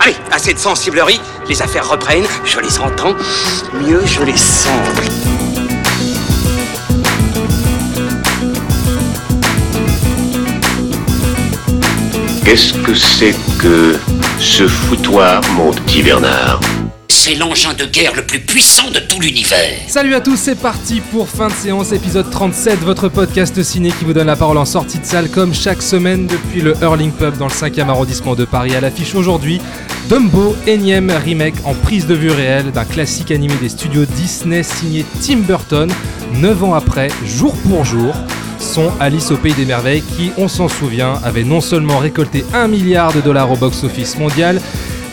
Allez, assez de sensiblerie, les affaires reprennent, je les entends, mieux je les sens. Qu'est-ce que c'est que ce foutoir, mon petit Bernard? C'est l'engin de guerre le plus puissant de tout l'univers. Salut à tous, c'est parti pour fin de séance, épisode 37, votre podcast ciné qui vous donne la parole en sortie de salle comme chaque semaine depuis le Hurling Pub dans le 5e arrondissement de Paris. À l'affiche aujourd'hui, Dumbo, énième remake en prise de vue réelle d'un classique animé des studios Disney signé Tim Burton, 9 ans après, jour pour jour sont Alice au Pays des Merveilles qui, on s'en souvient, avait non seulement récolté 1 milliard de dollars au box-office mondial,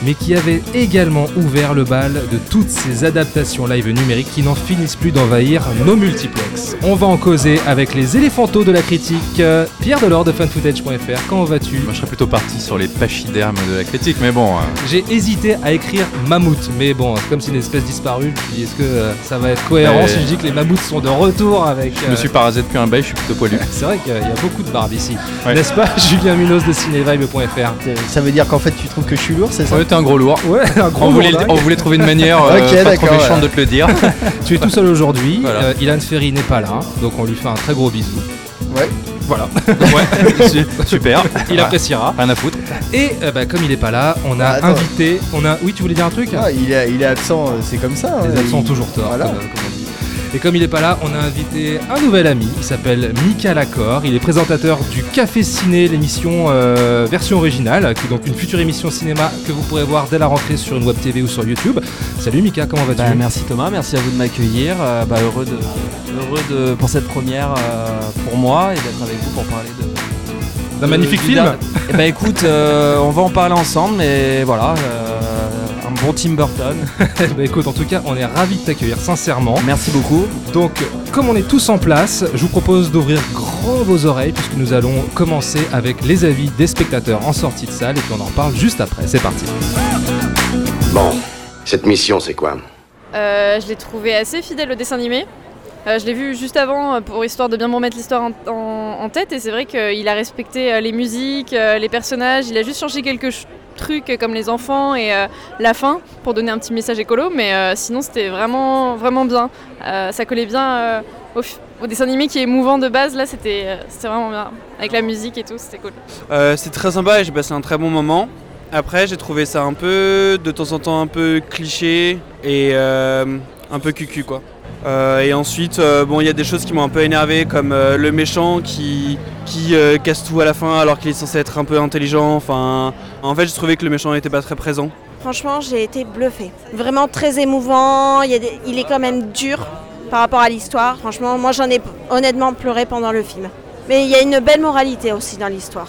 mais qui avait également ouvert le bal de toutes ces adaptations live numériques qui n'en finissent plus d'envahir nos multiplex. On va en causer avec les éléphantos de la critique. Euh, Pierre Delors de fanfootage.fr, comment vas-tu? Moi, je serais plutôt parti sur les pachydermes de la critique, mais bon. euh, J'ai hésité à écrire mammouth, mais bon, c'est comme si une espèce disparue. Je me dis, est-ce que euh, ça va être cohérent si je dis que les mammouths sont de retour avec. je me euh, suis pas rasé depuis un bail, je suis plutôt poilu. C'est vrai qu'il y a beaucoup de barbe ici. Ouais. N'est-ce pas Julien Minos de cinévibe.fr Ça veut dire qu'en fait tu trouves que je suis lourd, c'est ça? Ouais, t'es un gros lourd. Ouais, un gros On voulait, lourdingue. on voulait trouver une manière euh, pas trop méchante ouais. de te le dire. Tu es tout seul aujourd'hui. Voilà. Euh, Ilan Ferry n'est pas là, donc on lui fait un très gros bisou. Ouais. Voilà, ouais, su- super. il appréciera. Rien à foutre. Et euh, bah, comme il est pas là, on a Ah, invité. On a. Oui, tu voulais dire un truc? Ah, il, est, il est absent, c'est comme ça. Les hein, absents ont il- toujours tort, Voilà. comme, comme on dit. Et comme il est pas là, on a invité un nouvel ami. Il s'appelle Mika Lacor. Il est présentateur du Café Ciné, l'émission euh, version originale, qui est donc une future émission cinéma que vous pourrez voir dès la rentrée sur une web TV ou sur YouTube. Salut Mika, comment vas-tu? Bah, merci Thomas, merci à vous de m'accueillir. Euh, bah, heureux de, heureux de, pour cette première euh, pour moi et d'être avec vous pour parler de. D'un magnifique film Eh bah écoute, euh, on va en parler ensemble, mais voilà, euh, bon Tim Burton. Bah écoute, en tout cas, on est ravis de t'accueillir, sincèrement. Merci beaucoup. Donc, comme on est tous en place, je vous propose d'ouvrir grand vos oreilles puisque nous allons commencer avec les avis des spectateurs en sortie de salle et puis on en parle juste après. C'est parti. Bon, cette mission, c'est quoi? Euh, je l'ai trouvé assez fidèle au dessin animé. Euh, je l'ai vu juste avant euh, pour histoire de bien me remettre l'histoire en, en- en tête et c'est vrai qu'il a respecté les musiques, les personnages, il a juste changé quelques trucs comme les enfants et euh, la fin pour donner un petit message écolo mais euh, sinon c'était vraiment vraiment bien. Euh, ça collait bien au, au dessin animé qui est émouvant de base là c'était c'était vraiment bien avec la musique et tout c'était cool. C'est très sympa et j'ai passé un très bon moment. Après, j'ai trouvé ça un peu, de temps en temps, un peu cliché et un peu cucu quoi. Euh, et ensuite, euh, bon, il y a des choses qui m'ont un peu énervé, comme euh, le méchant qui, qui casse tout à la fin alors qu'il est censé être un peu intelligent. Enfin, en fait, j'ai trouvé que le méchant n'était pas très présent. Franchement, j'ai été bluffée. Vraiment très émouvant. Il est quand même dur par rapport à l'histoire. Franchement, moi j'en ai honnêtement pleuré pendant le film. Mais il y a une belle moralité aussi dans l'histoire.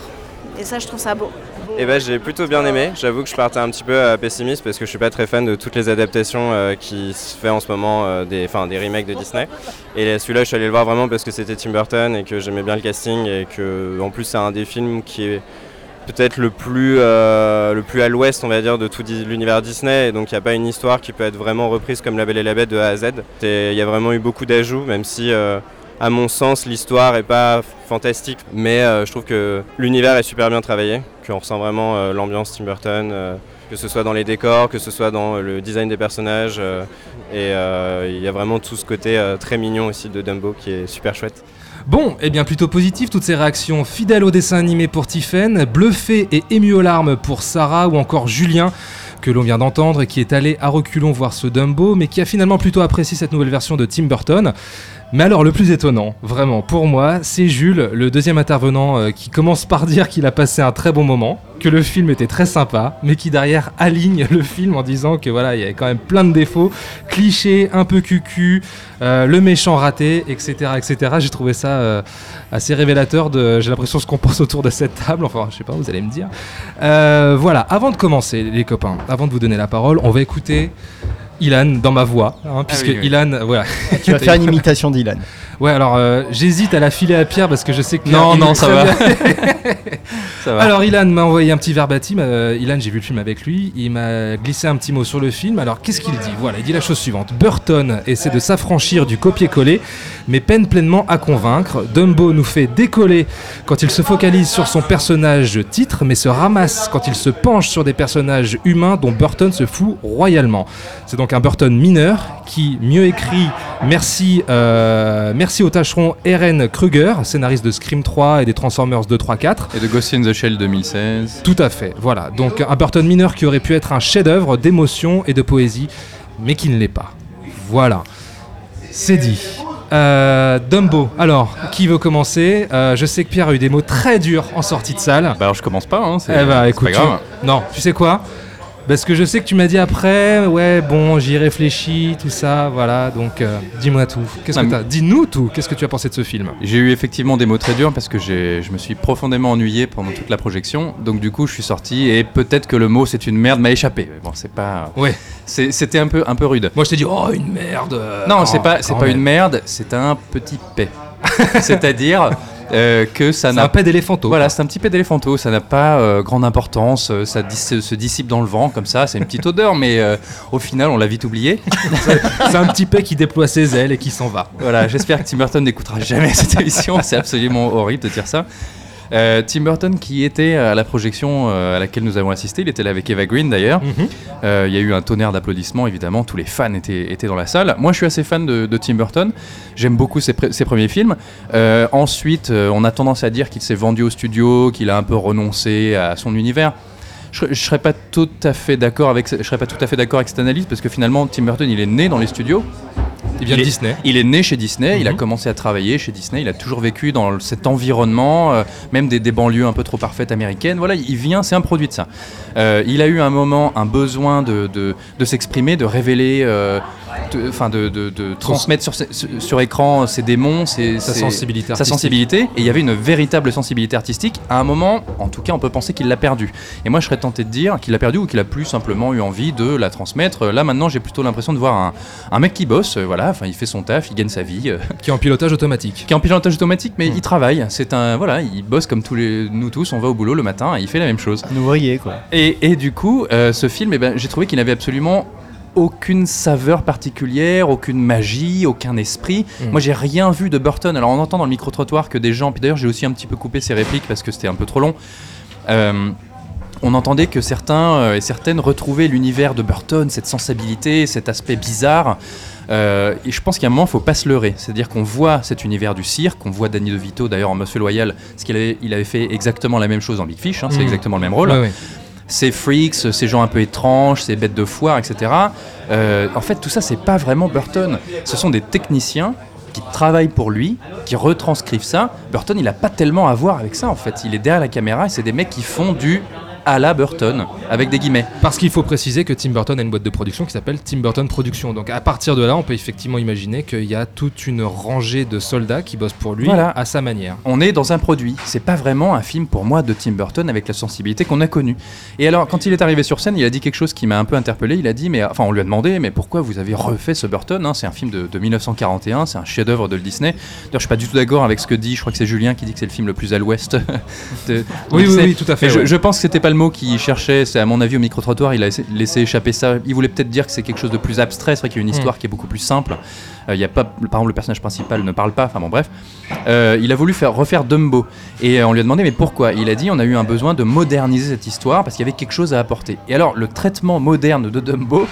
Et ça, je trouve ça beau. Eh ben, j'ai plutôt bien aimé. J'avoue que je partais un petit peu euh, pessimiste parce que je suis pas très fan de toutes les adaptations euh, qui se fait en ce moment euh, des, des remakes de Disney. Et celui-là, je suis allé le voir vraiment parce que c'était Tim Burton et que j'aimais bien le casting et que en plus c'est un des films qui est peut-être le plus le plus à l'ouest on va dire de tout l'univers Disney et donc il n'y a pas une histoire qui peut être vraiment reprise comme La Belle et la Bête de A à Z. Il y a vraiment eu beaucoup d'ajouts même si à mon sens, l'histoire est pas fantastique, mais euh, je trouve que l'univers est super bien travaillé, qu'on ressent vraiment euh, l'ambiance Tim Burton, euh, que ce soit dans les décors, que ce soit dans le design des personnages, et il y a vraiment tout ce côté très mignon aussi de Dumbo qui est super chouette. Bon, eh bien plutôt positif, toutes ces réactions fidèles au dessin animé pour Tiffen, bluffé et ému aux larmes pour Sarah ou encore Julien que l'on vient d'entendre qui est allé à reculons voir ce Dumbo mais qui a finalement plutôt apprécié cette nouvelle version de Tim Burton. Mais alors le plus étonnant, vraiment pour moi, c'est Jules, le deuxième intervenant euh, qui commence par dire qu'il a passé un très bon moment, que le film était très sympa, mais qui derrière aligne le film en disant que voilà, il y avait quand même plein de défauts, clichés, un peu cucu, euh, le méchant raté, etc. etc. J'ai trouvé ça euh, assez révélateur j'ai l'impression, ce qu'on pense autour de cette table. Enfin, je sais pas, vous allez me dire. Voilà, avant de commencer, les copains, avant de vous donner la parole, on va écouter Ilan dans ma voix, hein, puisque oui, oui. Ilan, voilà. Tu vas faire une imitation d'Ilan. Ouais, alors euh, j'hésite à la filer à Pierre parce que je sais que Non, non, va. Ça va. Alors Ilan m'a envoyé un petit verbatim. Euh, Ilan, j'ai vu le film avec lui. Il m'a glissé un petit mot sur le film. Alors qu'est-ce qu'il dit Voilà, il dit la chose suivante. Burton essaie de s'affranchir du copier-coller, mais peine pleinement à convaincre. Dumbo nous fait décoller quand il se focalise sur son personnage titre, mais se ramasse quand il se penche sur des personnages humains dont Burton se fout royalement. C'est donc un Burton mineur qui, mieux écrit, merci, euh, merci au tâcheron Eren Kruger, scénariste de Scream 3 et des Transformers 2, 3, 4. Et de Ghost in the Shell 2016. Tout à fait, voilà. Donc un Burton mineur qui aurait pu être un chef-d'œuvre d'émotion et de poésie, mais qui ne l'est pas. Voilà. C'est dit. Euh, Dumbo, alors, qui veut commencer? Euh, Je sais que Pierre a eu des mots très durs en sortie de salle. Bah alors je commence pas, hein, c'est Eh bah écoute, pas grave. tu- non, tu sais quoi? Parce que je sais que tu m'as dit après, ouais, bon, j'y réfléchis, tout ça, voilà. Donc, euh, dis-moi tout. Qu'est-ce que t'as Dis-nous tout. Qu'est-ce que tu as pensé de ce film J'ai eu effectivement des mots très durs parce que je me suis profondément ennuyé pendant toute la projection. Donc du coup, je suis sorti et peut-être que le mot c'est une merde m'a échappé. Bon, c'est pas. Ouais. C'était un peu un peu rude. Moi, je t'ai dit, oh, une merde. Non, Oh, c'est pas pas une merde, c'est un petit paix. C'est-à-dire euh, que ça n'a pet d'éléphanto. Voilà, c'est un petit pet d'éléphanto, ça n'a pas euh, grande importance, euh, ça dis- se, dissipe dans le vent comme ça, c'est une petite odeur, mais euh, au final on l'a vite oublié. C'est un petit pet qui déploie ses ailes et qui s'en va. Voilà, j'espère que Tim Burton n'écoutera jamais cette émission, c'est absolument horrible de dire ça. Euh, Tim Burton qui était à la projection euh, à laquelle nous avons assisté, il était là avec Eva Green d'ailleurs. Mhm. Euh, il y a eu un tonnerre d'applaudissements évidemment, tous les fans étaient, étaient dans la salle. Moi je suis assez fan de, de Tim Burton, j'aime beaucoup ses, premiers films. Euh, ensuite, on a tendance à dire qu'il s'est vendu au studio, qu'il a un peu renoncé à son univers. Je, je serais pas tout à fait d'accord avec je serais pas tout à fait d'accord avec cette analyse parce que finalement Tim Burton il est né dans les studios Il vient de est- Disney. il est né chez Disney, il a Mhm. commencé à travailler chez Disney, il a toujours vécu dans cet environnement, euh, même des, des banlieues un peu trop parfaites américaines. Voilà, il vient, c'est un produit de ça. Euh, il a eu un moment, un besoin de, de, de s'exprimer, de révéler, euh, de- enfin de, de- de transmettre sur, écran ses démons, ses, Sa ses- sensibilité sa sensibilité. Et il y avait une véritable sensibilité artistique. À un moment, en tout cas, on peut penser qu'il l'a perdu. Et moi, je serais tenté de dire qu'il l'a perdu ou qu'il a plus simplement eu envie de la transmettre. Là, maintenant, j'ai plutôt l'impression de voir un, un mec qui bosse, euh, voilà, enfin, il fait son taf, il gagne sa vie, euh, Qui est en pilotage automatique. qui est en pilotage automatique, mais Hmm. il travaille. C'est un, voilà, il bosse comme tous les, nous tous, on va au boulot le matin et il fait la même chose. Un ouvrier, quoi. Et, et du coup, euh, ce film, eh ben, j'ai trouvé qu'il n'avait absolument aucune saveur particulière, aucune magie, aucun esprit. Mm. Moi, j'ai rien vu de Burton. Alors, on entend dans le micro-trottoir que des gens, puis d'ailleurs, j'ai aussi un petit peu coupé ses répliques parce que c'était un peu trop long. Euh, on entendait que certains et certaines retrouvaient l'univers de Burton, cette sensibilité, cet aspect bizarre. Euh, et je pense qu'à un moment, il faut pas se leurrer. C'est-à-dire qu'on voit cet univers du cirque, on voit Danny DeVito d'ailleurs en Monsieur Loyal, parce qu'il avait, il avait fait exactement la même chose dans Big Fish, hein, c'est Mhm. exactement le même rôle Ouais, ouais. ces freaks, ces gens un peu étranges, ces bêtes de foire, etc. Euh, en fait, tout ça, c'est pas vraiment Burton. Ce sont des techniciens qui travaillent pour lui, qui retranscrivent ça. Burton, il a pas tellement à voir avec ça, en fait. Il est derrière la caméra et c'est des mecs qui font du à la Burton, avec des guillemets. Parce qu'il faut préciser que Tim Burton a une boîte de production qui s'appelle Tim Burton Productions. Donc à partir de là, on peut effectivement imaginer qu'il y a toute une rangée de soldats qui bossent pour lui Voilà. à sa manière. On est dans un produit. C'est pas vraiment un film pour moi de Tim Burton avec la sensibilité qu'on a connue. Et alors, quand il est arrivé sur scène, il a dit quelque chose qui m'a un peu interpellé. Il a dit, mais enfin, on lui a demandé, mais pourquoi vous avez refait ce Burton hein? C'est un film de, de 1941, c'est un chef-d'œuvre de Disney. D'ailleurs, je suis pas du tout d'accord avec ce que dit. Je crois que c'est Julien qui dit que c'est le film le plus à l'ouest. de- Oui, oui, oui, tout à fait. Je pense que c'était pas le mot qu'il cherchait. C'est à mon avis au micro-trottoir, il a laissé, échapper ça. Il voulait peut-être dire que c'est quelque chose de plus abstrait. C'est vrai qu'il y a une histoire qui est beaucoup plus simple. Euh, Il y a pas, par exemple, le personnage principal ne parle pas. Enfin bon, bref. Euh, il a voulu faire, refaire Dumbo. Et euh, on lui a demandé, mais pourquoi? Il a dit, on a eu un besoin de moderniser cette histoire parce qu'il y avait quelque chose à apporter. Et alors, le traitement moderne de Dumbo,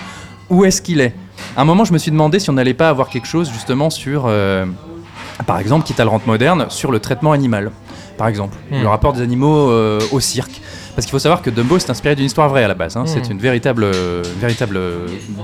où est-ce qu'il est? À un moment, je me suis demandé si on n'allait pas avoir quelque chose justement sur, euh, par exemple, quitte à le rendre moderne, sur le traitement animal. Par exemple, Hmm. le rapport des animaux euh, au cirque. Parce qu'il faut savoir que Dumbo c'est inspiré d'une histoire vraie à la base. hein. Hmm. C'est une véritable, euh, véritable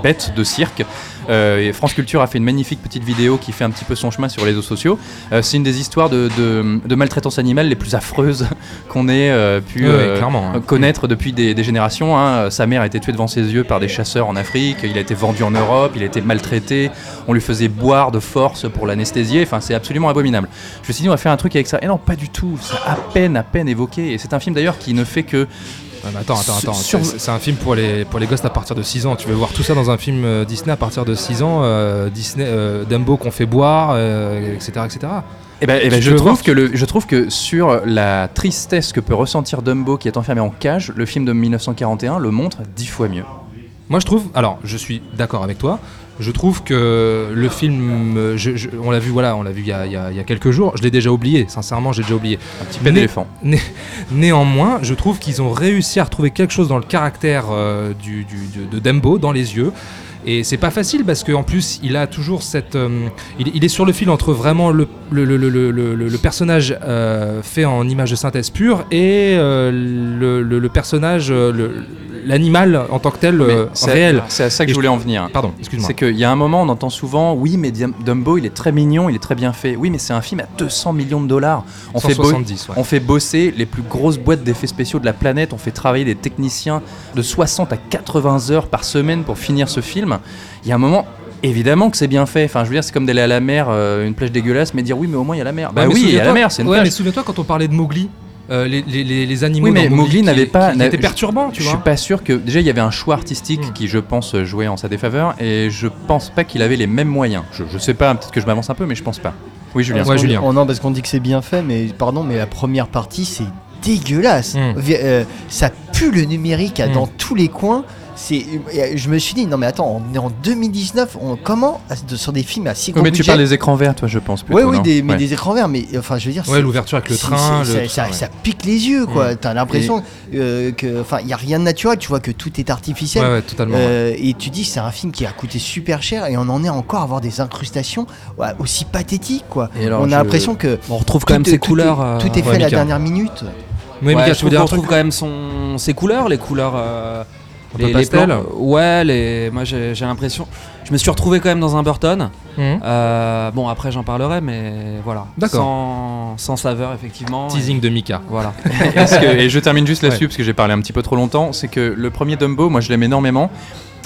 bête de cirque. Euh, et France Culture a fait une magnifique petite vidéo qui fait un petit peu son chemin sur les réseaux sociaux. Euh, c'est une des histoires de, de- de maltraitance animale les plus affreuses qu'on ait euh, pu hein. connaître depuis des, des générations. hein. Sa mère a été tuée devant ses yeux par des chasseurs en Afrique. Il a été vendu en Europe. Il a été maltraité. On lui faisait boire de force pour l'anesthésier. Enfin, c'est absolument abominable. Je me suis dit, on va faire un truc avec ça. Et non, pas du tout. C'est à peine, à peine évoqué. Et c'est un film d'ailleurs qui ne fait que Ah, mais attends, attends, attends. Sur- C'est un film pour les, pour les gosses à partir de 6 ans. Tu veux voir tout ça dans un film euh, Disney à partir de 6 ans euh, Disney, euh, Dumbo qu'on fait boire, etc. etc. Eh ben, eh ben, je, trouve que le, je trouve que sur la tristesse que peut ressentir Dumbo qui est enfermé en cage, le film de 1941 le montre dix fois mieux. Moi, je trouve. Alors, je suis d'accord avec toi. Je trouve que le film, euh, je- je- on l'a vu, voilà, on l'a vu il y, a, il y a- il y a quelques jours. Je l'ai déjà oublié. Sincèrement, j'ai déjà oublié. Un petit pet Né- d'éléphant. né- néanmoins, je trouve qu'ils ont réussi à retrouver quelque chose dans le caractère euh, du, du- de, de Dembo, dans les yeux. Et c'est pas facile parce qu'en plus, il a toujours cette. euh, il, il est sur le fil entre vraiment le, personnage euh, fait en image de synthèse pure et euh, le, personnage, l'animal en tant que tel, euh, c'est- réel. C'est à ça que Et je voulais en venir. Pardon, excuse-moi. C'est qu'il y a un moment, on entend souvent, oui, mais Dum- Dumbo, il est très mignon, il est très bien fait. Oui, mais c'est un film à 200 millions de dollars. On fait, bo- 170, ouais. on fait bosser les plus grosses boîtes d'effets spéciaux de la planète. On fait travailler des techniciens de 60 à 80 heures par semaine pour finir ce film. Il y a un moment. Évidemment que c'est bien fait. Enfin, je veux dire, c'est comme d'aller à la mer, euh, une plage dégueulasse, mais dire oui, mais au moins il y a la mer. Bah Ouais, oui, il y a la mer, c'est une ouais, plage. mais souviens-toi quand on parlait de Mowgli, euh, les, les- les- animaux. Oui, mais dans Mowgli qui- n'avait pas. qui n'a- était je- perturbant, tu Je vois. suis pas sûr que. Déjà, il y avait un choix artistique Hmm. qui, je pense, jouait en sa défaveur, et je pense pas qu'il avait les mêmes moyens. Je, je sais pas, peut-être que je m'avance un peu, mais je pense pas. Oui, Julien. Parce qu'on- oh non, parce qu'on dit que c'est bien fait, mais pardon, mais la première partie, c'est dégueulasse. Mm. Vi- euh, ça pue le numérique à- Mm. dans tous les coins. C'est, euh, je me suis dit, non mais attends, on est en 2019, on, comment sur des films à si Oui, gros mais tu parles des écrans verts, toi, je pense. Oui, plutôt, oui, des, mais Ouais. des écrans verts, mais enfin, je veux dire. Ouais, l'ouverture avec le train, le- ça, tout ça- ça, ouais. ça pique les yeux, quoi. Mm. T'as l'impression euh, que, enfin, il y a rien de naturel. Tu vois que tout est artificiel. Ouais, ouais, totalement, Euh, Et tu dis, c'est un film qui a coûté super cher et on en est encore à avoir des incrustations ouais, aussi pathétiques, quoi. Et alors, on a je- l'impression que On retrouve quand tout même ses couleurs. euh, Tout est fait à la dernière minute. Oui, Mika, je truc retrouve quand même son, ses couleurs, les couleurs. Peu pastel plans- ouais, les, moi j'ai l'impression. Je me suis retrouvé quand même dans un Burton. Mhm. Euh, bon, après j'en parlerai, mais voilà. D'accord. Sans, sans saveur, effectivement. Teasing de Mika. Voilà. Que- et je termine juste là-dessus Ouais. parce que j'ai parlé un petit peu trop longtemps. C'est que le premier Dumbo, moi je l'aime énormément.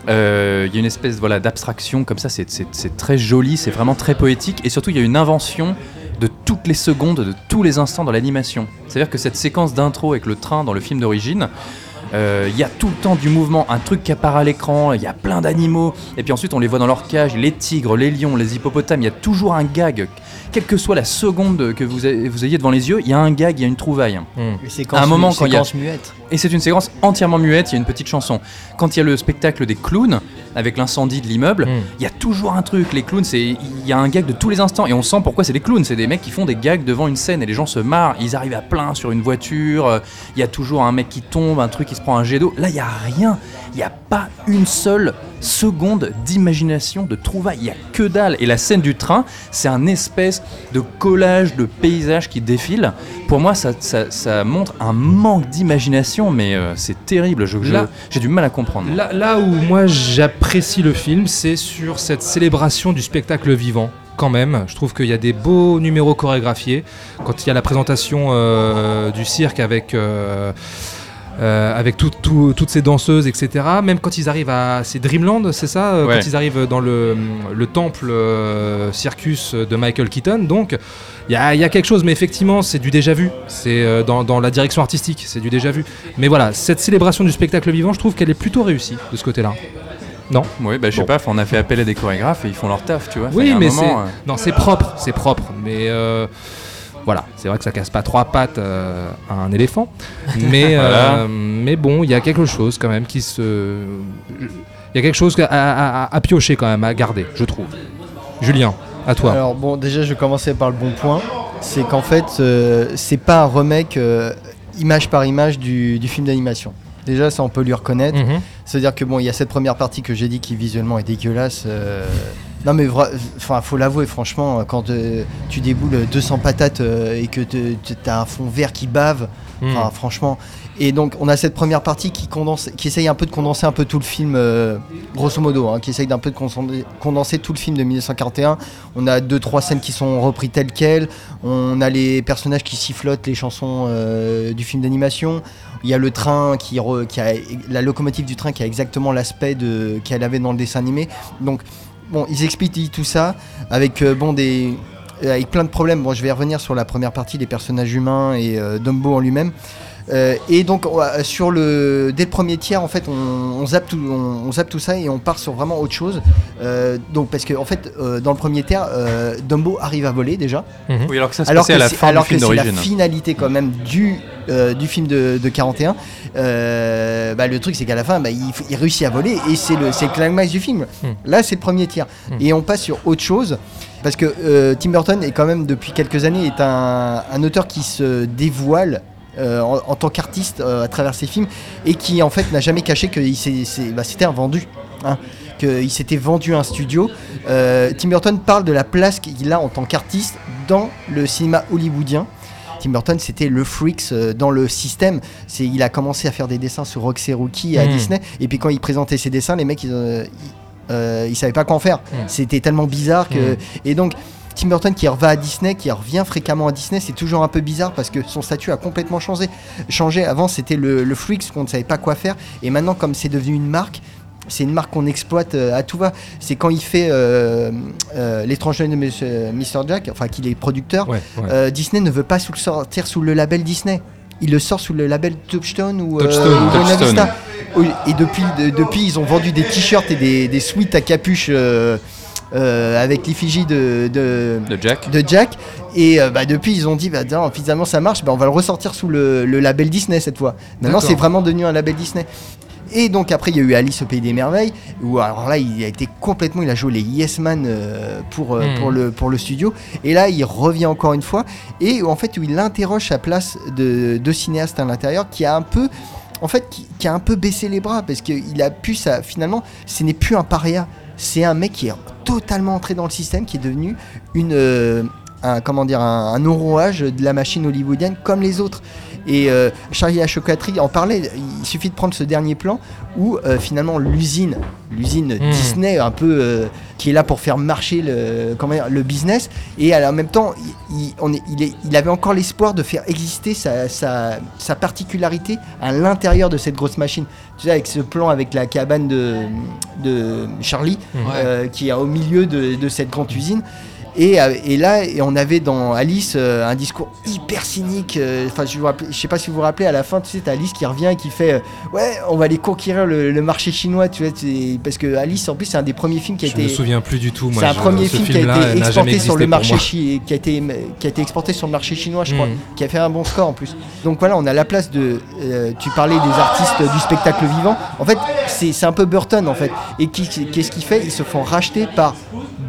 Euh, Il y a une espèce voilà, d'abstraction comme ça, c'est très joli, c'est vraiment très poétique. Et surtout, il y a une invention de toutes les secondes, de tous les instants dans l'animation. C'est-à-dire que cette séquence d'intro avec le train dans le film d'origine, euh, il y a tout le temps du mouvement, un truc qui apparaît à l'écran, il y a plein d'animaux, et puis ensuite on les voit dans leur cage, les tigres, les lions, les hippopotames, il y a toujours un gag, quelle que soit la seconde que vous, ayez- vous ayez devant les yeux, il y a un gag, il y a une trouvaille. Séquences À un moment, quand il y a- muettes. Et c'est une séquence entièrement muette, il y a une petite chanson. Quand il y a le spectacle des clowns, avec l'incendie de l'immeuble, Mm. il y a toujours un truc. Les clowns, c'est il y a un gag de tous les instants. Et on sent pourquoi c'est des clowns. C'est des mecs qui font des gags devant une scène et les gens se marrent. Ils arrivent à plein sur une voiture. euh, Il y a toujours un mec qui tombe, un truc qui se prend un jet d'eau. Là, il y a rien. Il n'y a pas une seule seconde d'imagination, de trouvaille. Il y a que dalle. Et la scène du train, c'est un espèce de collage de paysages qui défilent. Pour moi, ça, ça- ça montre un manque d'imagination, mais euh, c'est terrible. Je- je- Là- J'ai du mal à comprendre. Là, là où moi j'apprécie le film, c'est sur cette célébration du spectacle vivant. Quand même, je trouve qu'il y a des beaux numéros chorégraphiés. Quand il y a la présentation euh, du cirque avec, euh, euh, avec tout- tout- toutes ces danseuses, etc. Même quand ils arrivent à. C'est Dreamland, c'est ça euh, Ouais. Quand ils arrivent dans le, le temple euh, circus de Michael Keaton. Donc, il y a, il y a quelque chose, mais effectivement, c'est du déjà vu. C'est euh, dans, dans la direction artistique, c'est du déjà vu. Mais voilà, cette célébration du spectacle vivant, je trouve qu'elle est plutôt réussie de ce côté-là. Non? Oui, bah, je sais Bon. pas, on a fait appel à des chorégraphes et ils font leur taf, tu vois. Oui, mais c'est non, c'est propre, c'est propre. Mais voilà, c'est vrai que ça casse pas trois pattes euh, à un éléphant. Mais Voilà. euh, mais bon, il y a quelque chose quand même qui se, il y a quelque chose à, à- à- à piocher quand même, à garder, je trouve. Julien, à toi. Alors bon, déjà, je vais commencer par le bon point. C'est qu'en fait, euh, c'est pas un remake euh, image par image du, du film d'animation. Déjà, ça, on peut lui reconnaître. Mhm. C'est-à-dire que bon, il y a cette première partie que j'ai dit qui visuellement est dégueulasse. euh, Non mais enfin faut l'avouer franchement quand euh, tu déboules 200 patates euh, et que te- t'as un fond vert qui bave, Mhm. franchement. Et donc on a cette première partie qui condense, qui essaye un peu de condenser un peu tout le film, euh, grosso modo, hein, qui essaye d'un peu de condenser, condenser tout le film de 1941. On a deux trois scènes qui sont repris telles quelles. On a les personnages qui sifflotent les chansons euh, du film d'animation. Il y a le train qui, re- qui a la locomotive du train qui a exactement l'aspect de qu'elle avait dans le dessin animé. Donc bon, ils expliquent tout ça avec euh, avec plein de problèmes. Bon, je vais revenir sur la première partie des personnages humains et euh, Dumbo en lui-même. Euh, et donc euh, sur le dès le premier tiers en fait on, on zappe tout on, on zappe tout ça et on part sur vraiment autre chose. Euh, donc parce que en fait euh, dans le premier tiers Dumbo arrive à voler déjà. Oui, alors que ça se alors passait que à la c'est- fin du alors film que c'est la finalité quand même du du film de, de 41. Euh, bah, le truc c'est qu'à la fin bah, il, réussit à voler et c'est le c'est le climax du film. Hmm. Là c'est le premier tiers Hmm. et on passe sur autre chose. Parce que Tim Burton est quand même depuis quelques années est un, un auteur qui se dévoile euh, en, en tant qu'artiste euh, à travers ses films et qui en fait n'a jamais caché c'est- bah, c'était un vendu. Hein, qu'il s'était vendu à un studio. Euh, Tim Burton parle de la place qu'il a en tant qu'artiste dans le cinéma hollywoodien. Tim Burton, c'était le freaks dans le système. C'est, il a commencé à faire des dessins sur Roxy Rookie à Mhm. Disney. Et puis quand il présentait ses dessins, les mecs, ils, ils, ils savaient pas quoi en faire. Mhm. C'était tellement bizarre que. Mhm. Et donc. Tim Burton qui revient à Disney, qui revient fréquemment à Disney, c'est toujours un peu bizarre parce que son statut a complètement changé. changé. Avant, c'était le, le freaks qu'on ne savait pas quoi faire. Et maintenant, comme c'est devenu une marque, c'est une marque qu'on exploite euh, à tout va. C'est quand il fait euh, euh, L'étrange de Mr. Jack, enfin qu'il est producteur, Ouais, ouais. euh, Disney ne veut pas sous le sortir sous le label Disney. Il le sort sous le label Touchstone ou Touchstone, Touchstone. Et depuis, de- depuis, ils ont vendu des t-shirts et des, des suites à capuche euh, avec l'effigie de, de, De Jack. de Jack. Et euh, bah, depuis, ils ont dit, bah, tiens, finalement ça marche, bah, on va le ressortir sous le, le label Disney cette fois. Maintenant, c'est vraiment devenu un label Disney. Et donc après, il y a eu Alice au Pays des Merveilles, où alors là, il a été complètement, il a joué les Yes Man euh, pour, euh, Hmm. pour, le, pour le studio. Et là, il revient encore une fois, et en fait, où il interroge sa place de, de cinéaste à l'intérieur, qui a un peu, en fait, qui, qui a un peu baissé les bras, parce qu'il a pu, ça, finalement, ce n'est plus un paria, c'est un mec qui est totalement entré dans le système, qui est devenu une, euh, un, comment dire, un, un de la machine hollywoodienne comme les autres. Et euh, Charlie la chocolaterie en parlait, il suffit de prendre ce dernier plan où euh, finalement l'usine, l'usine Hmm. Disney un peu euh, qui est là pour faire marcher le, comment dire, le business et en même temps il, il- on est- il, est- il avait encore l'espoir de faire exister sa, sa, sa particularité à l'intérieur de cette grosse machine. Tu sais avec ce plan avec la cabane de, de Charlie euh, qui est au milieu de, de cette grande usine. Et, euh, et là, et on avait dans Alice euh, un discours hyper cynique. euh, Enfin, je, je sais pas si vous vous rappelez, à la fin, tu sais, t'as Alice qui revient et qui fait euh, Ouais, on va aller conquérir le, le marché chinois. Tu vois, tu- parce que Alice, en plus, c'est un des premiers films qui a Je me été. souviens plus du tout. moi, C'est un premier film qui a été exporté sur le marché chi- qui a été qui a été exporté sur le marché chinois, je crois, Mhm. qui a fait un bon score en plus. Donc voilà, on a la place de. tu parlais des artistes du spectacle vivant. En fait, c'est un peu Burton en fait. Et qui- qu'est-ce qu'il fait? Ils se font racheter par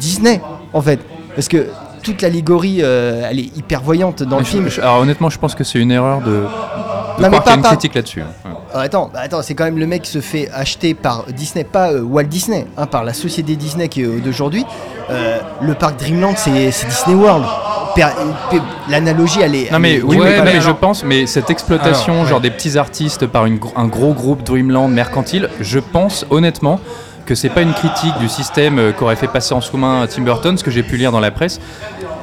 Disney en fait, parce que toute l'allégorie, euh, elle est hyper voyante dans le je- film. je- alors honnêtement, je pense que c'est une erreur de, de Non, croire mais qu'il y pas- a une pas- critique là-dessus. hein. Ouais. Attends, bah, attends, c'est quand même le mec qui se fait acheter par Disney, pas euh, Walt Disney, hein, par la société Disney qui est euh, d'aujourd'hui. Euh, le parc Dreamland, c'est Disney World. L'analogie, elle est. Non mais elle est- oui, Ouais, mais, non, mais mais je pense, mais cette exploitation, Alors, ouais. genre des petits artistes par une un gros groupe Dreamland mercantile, je pense honnêtement que c'est pas une critique du système euh, qu'aurait fait passer en sous-main Tim Burton, ce que j'ai pu lire dans la presse.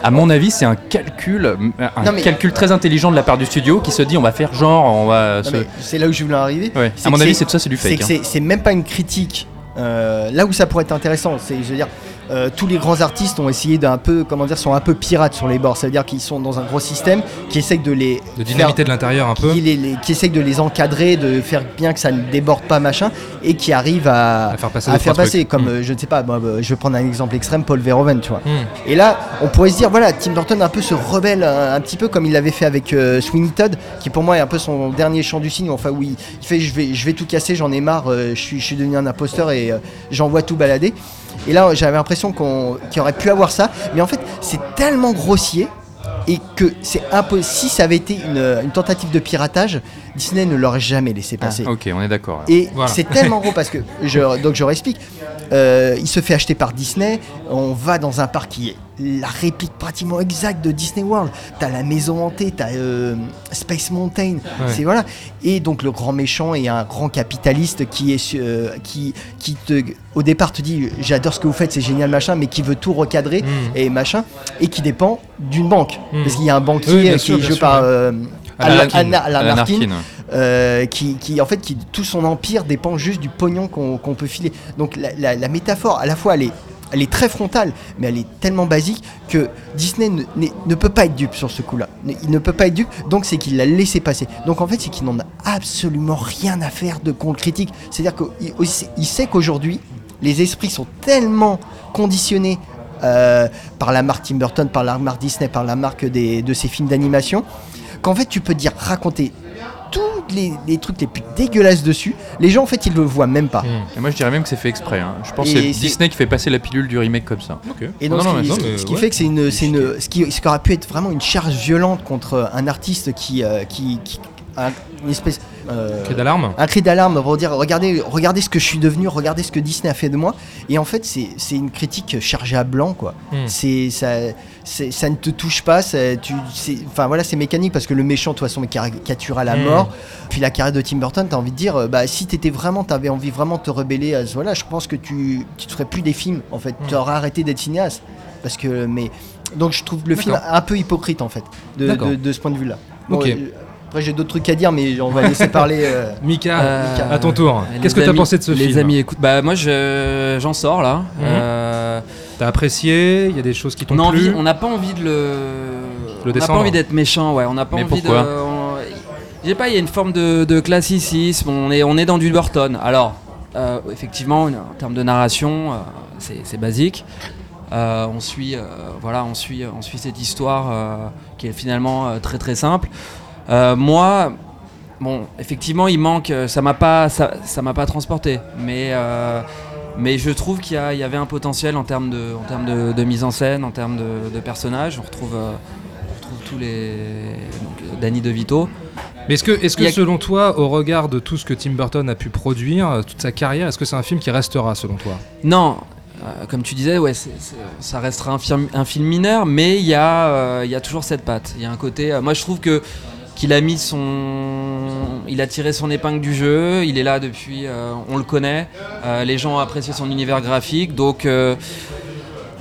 À mon avis, c'est un calcul, euh, un Non, mais- calcul très intelligent de la part du studio qui se dit on va faire genre, on va se. C'est là où je voulais en arriver. Ouais. À mon avis, c'est tout ça, c'est du fake. hein. c'est- C'est même pas une critique. Euh, là où ça pourrait être intéressant, c'est, je veux dire, euh, tous les grands artistes ont essayé d'un peu, comment dire, sont un peu pirates sur les bords. Ça veut dire qu'ils sont dans un gros système qui essaye de les De faire- de l'intérieur un peu. qui, les, les- qui essaye de les encadrer, de faire bien que ça ne déborde pas, machin, et qui arrive à, À faire passer à faire passer. Comme, Mm. euh, je ne sais pas, euh, je vais prendre un exemple extrême, Paul Verhoeven, tu vois. Hmm. Et là, on pourrait se dire, voilà, Tim Burton un peu se rebelle un, un petit peu comme il l'avait fait avec euh, Sweeney Todd, qui pour moi est un peu son dernier chant du cygne. Enfin, oui, il fait, je vais, je vais tout casser, j'en ai marre, euh, je suis, je suis devenu un imposteur et j'envoie tout balader. Et là, j'avais l'impression qu'on, qu'il aurait pu avoir ça, mais en fait, c'est tellement grossier. Et que c'est impossible. Si ça avait été une, une tentative de piratage, Disney ne l'aurait jamais laissé Ah, passer. ok, on est d'accord. Et Voilà. c'est tellement gros parce que, je, donc je réexplique, Euh, il se fait acheter par Disney, on va dans un parc qui est la réplique pratiquement exacte de Disney World. T'as la maison hantée, t'as euh, Space Mountain, c'est voilà. Et donc le grand méchant est un grand capitaliste qui est euh, qui qui te au départ te dit j'adore ce que vous faites, c'est génial machin, mais qui veut tout recadrer Mm. et machin et qui dépend d'une banque Mm. parce qu'il y a un banquier Oui, qui est joué par euh. Arkin. Euh, qui, qui, en fait qui tout son empire dépend juste du pognon qu'on peut filer. Donc la, la- la métaphore à la fois elle est elle est très frontale, mais elle est tellement basique que Disney ne, peut pas être dupe sur ce coup-là. Il ne peut pas être dupe, donc c'est qu'il l'a laissé passer. Donc en fait, c'est qu'il n'en a absolument rien à faire de con critique. C'est-à-dire qu'il il sait qu'aujourd'hui, les esprits sont tellement conditionnés euh, par la marque Tim Burton, par la marque Disney, par la marque de ces films d'animation, qu'en fait, tu peux dire raconter les, les trucs les plus dégueulasses dessus. Les gens, en fait, ils le voient même pas. Et moi je dirais même que c'est fait exprès. hein. Je pense que Et c'est c'est- Disney qui fait passer la pilule du remake comme ça. Et donc, Non, non, ce qui, mais ce non, qui- mais ce qui ouais. fait que c'est une, c'est une, ce qui, ce qui aurait pu être vraiment une charge violente contre un artiste qui, euh, qui, qui- un- une espèce, euh, Cri d'alarme un cri d'alarme pour dire regardez, regardez ce que je suis devenu, regardez ce que Disney a fait de moi. Et en fait, c'est, une critique chargée à blanc, quoi. Hmm. C'est ça, ça ne te touche pas. ça- tu, c'est, enfin voilà, c'est mécanique parce que le méchant, de toute façon, est caricature à la Hmm. mort. Puis la carrière de Tim Burton, t'as envie de dire, bah si t'étais vraiment, t'avais envie vraiment de te rebeller à ce voilà, je pense que tu, tu te ferais plus des films. En fait, Hmm. tu aurais arrêté d'être cinéaste. Parce que, mais donc je trouve le film un peu hypocrite en fait, de, de- de ce point de vue-là. Ok. euh, après j'ai d'autres trucs à dire, mais on va laisser parler. euh, Mika, Euh, à ton tour. les Qu'est-ce que t'as pensé de ce les film amis, écoute, bah moi je- j'en sors là. Mhm. Euh, T'as apprécié Il y a des choses qui t'ont plu on n'a pas envie de le. Le on n'a pas envie d'être méchant, ouais. On n'a pas Mais envie pourquoi de. on- sais pas, il y a une forme de, de classicisme. On est, on est dans du Burton. Alors, euh, effectivement, en termes de narration, euh, c'est c'est basique. Euh, on suit, euh, voilà, on suit, on suit cette histoire euh, qui est finalement euh, très très simple. Euh, moi, bon, effectivement, il manque. euh, Ça m'a pas, ça, ça m'a pas transporté, mais. euh, mais je trouve qu'il y, avait un potentiel en termes de, en termes de, de mise en scène, en termes de, de personnages. On retrouve, euh, on retrouve tous les. Donc, Danny DeVito. Mais est-ce que, est-ce que Il y a- selon toi, au regard de tout ce que Tim Burton a pu produire, toute sa carrière, est-ce que c'est un film qui restera selon toi? Non, euh, comme tu disais, ouais, ça restera un film, un film mineur, mais il y, a, euh, y a toujours cette patte. Il y a un côté. moi, je trouve que qu'il a mis son, il a tiré son épingle du jeu. Il est là depuis, euh, on le connaît. Euh, les gens ont apprécié son univers graphique, donc, euh,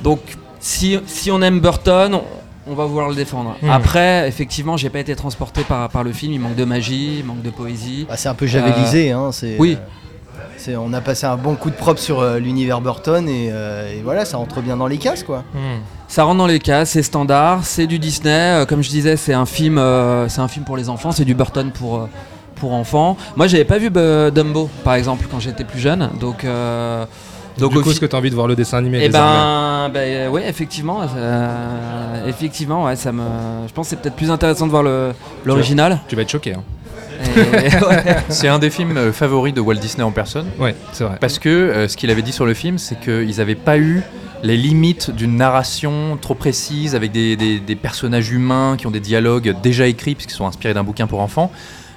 donc si, si on aime Burton. on- va vouloir le défendre. Hmm. Après, effectivement, j'ai pas été transporté par, par le film. Il manque de magie, il manque de poésie. bah, c'est un peu javelisé, hein, c'est. oui. C'est- on a passé un bon coup de propre sur euh, l'univers Burton et, euh, et voilà, ça rentre bien dans les cases quoi. Ça rentre dans les cases, c'est standard, c'est du Disney. euh, comme je disais, c'est un film, euh, c'est un film pour les enfants, c'est du Burton pour euh, pour enfants. Moi, j'avais pas vu euh, Dumbo, par exemple, quand j'étais plus jeune, donc. euh, Donc, du coup, fi- est-ce que t'as envie de voir le dessin animé eh ben, ben, ouais, effectivement, euh, effectivement, ouais, ça me. Je pense que c'est peut-être plus intéressant de voir le l'original. Tu vas être choqué. Hein. C'est un des films euh, favoris de Walt Disney en personne. Ouais, c'est vrai. Parce que euh, ce qu'il avait dit sur le film, c'est qu'ils n'avaient pas eu les limites d'une narration trop précise avec des, des- des personnages humains qui ont des dialogues déjà écrits puisqu'ils sont inspirés d'un bouquin pour enfants.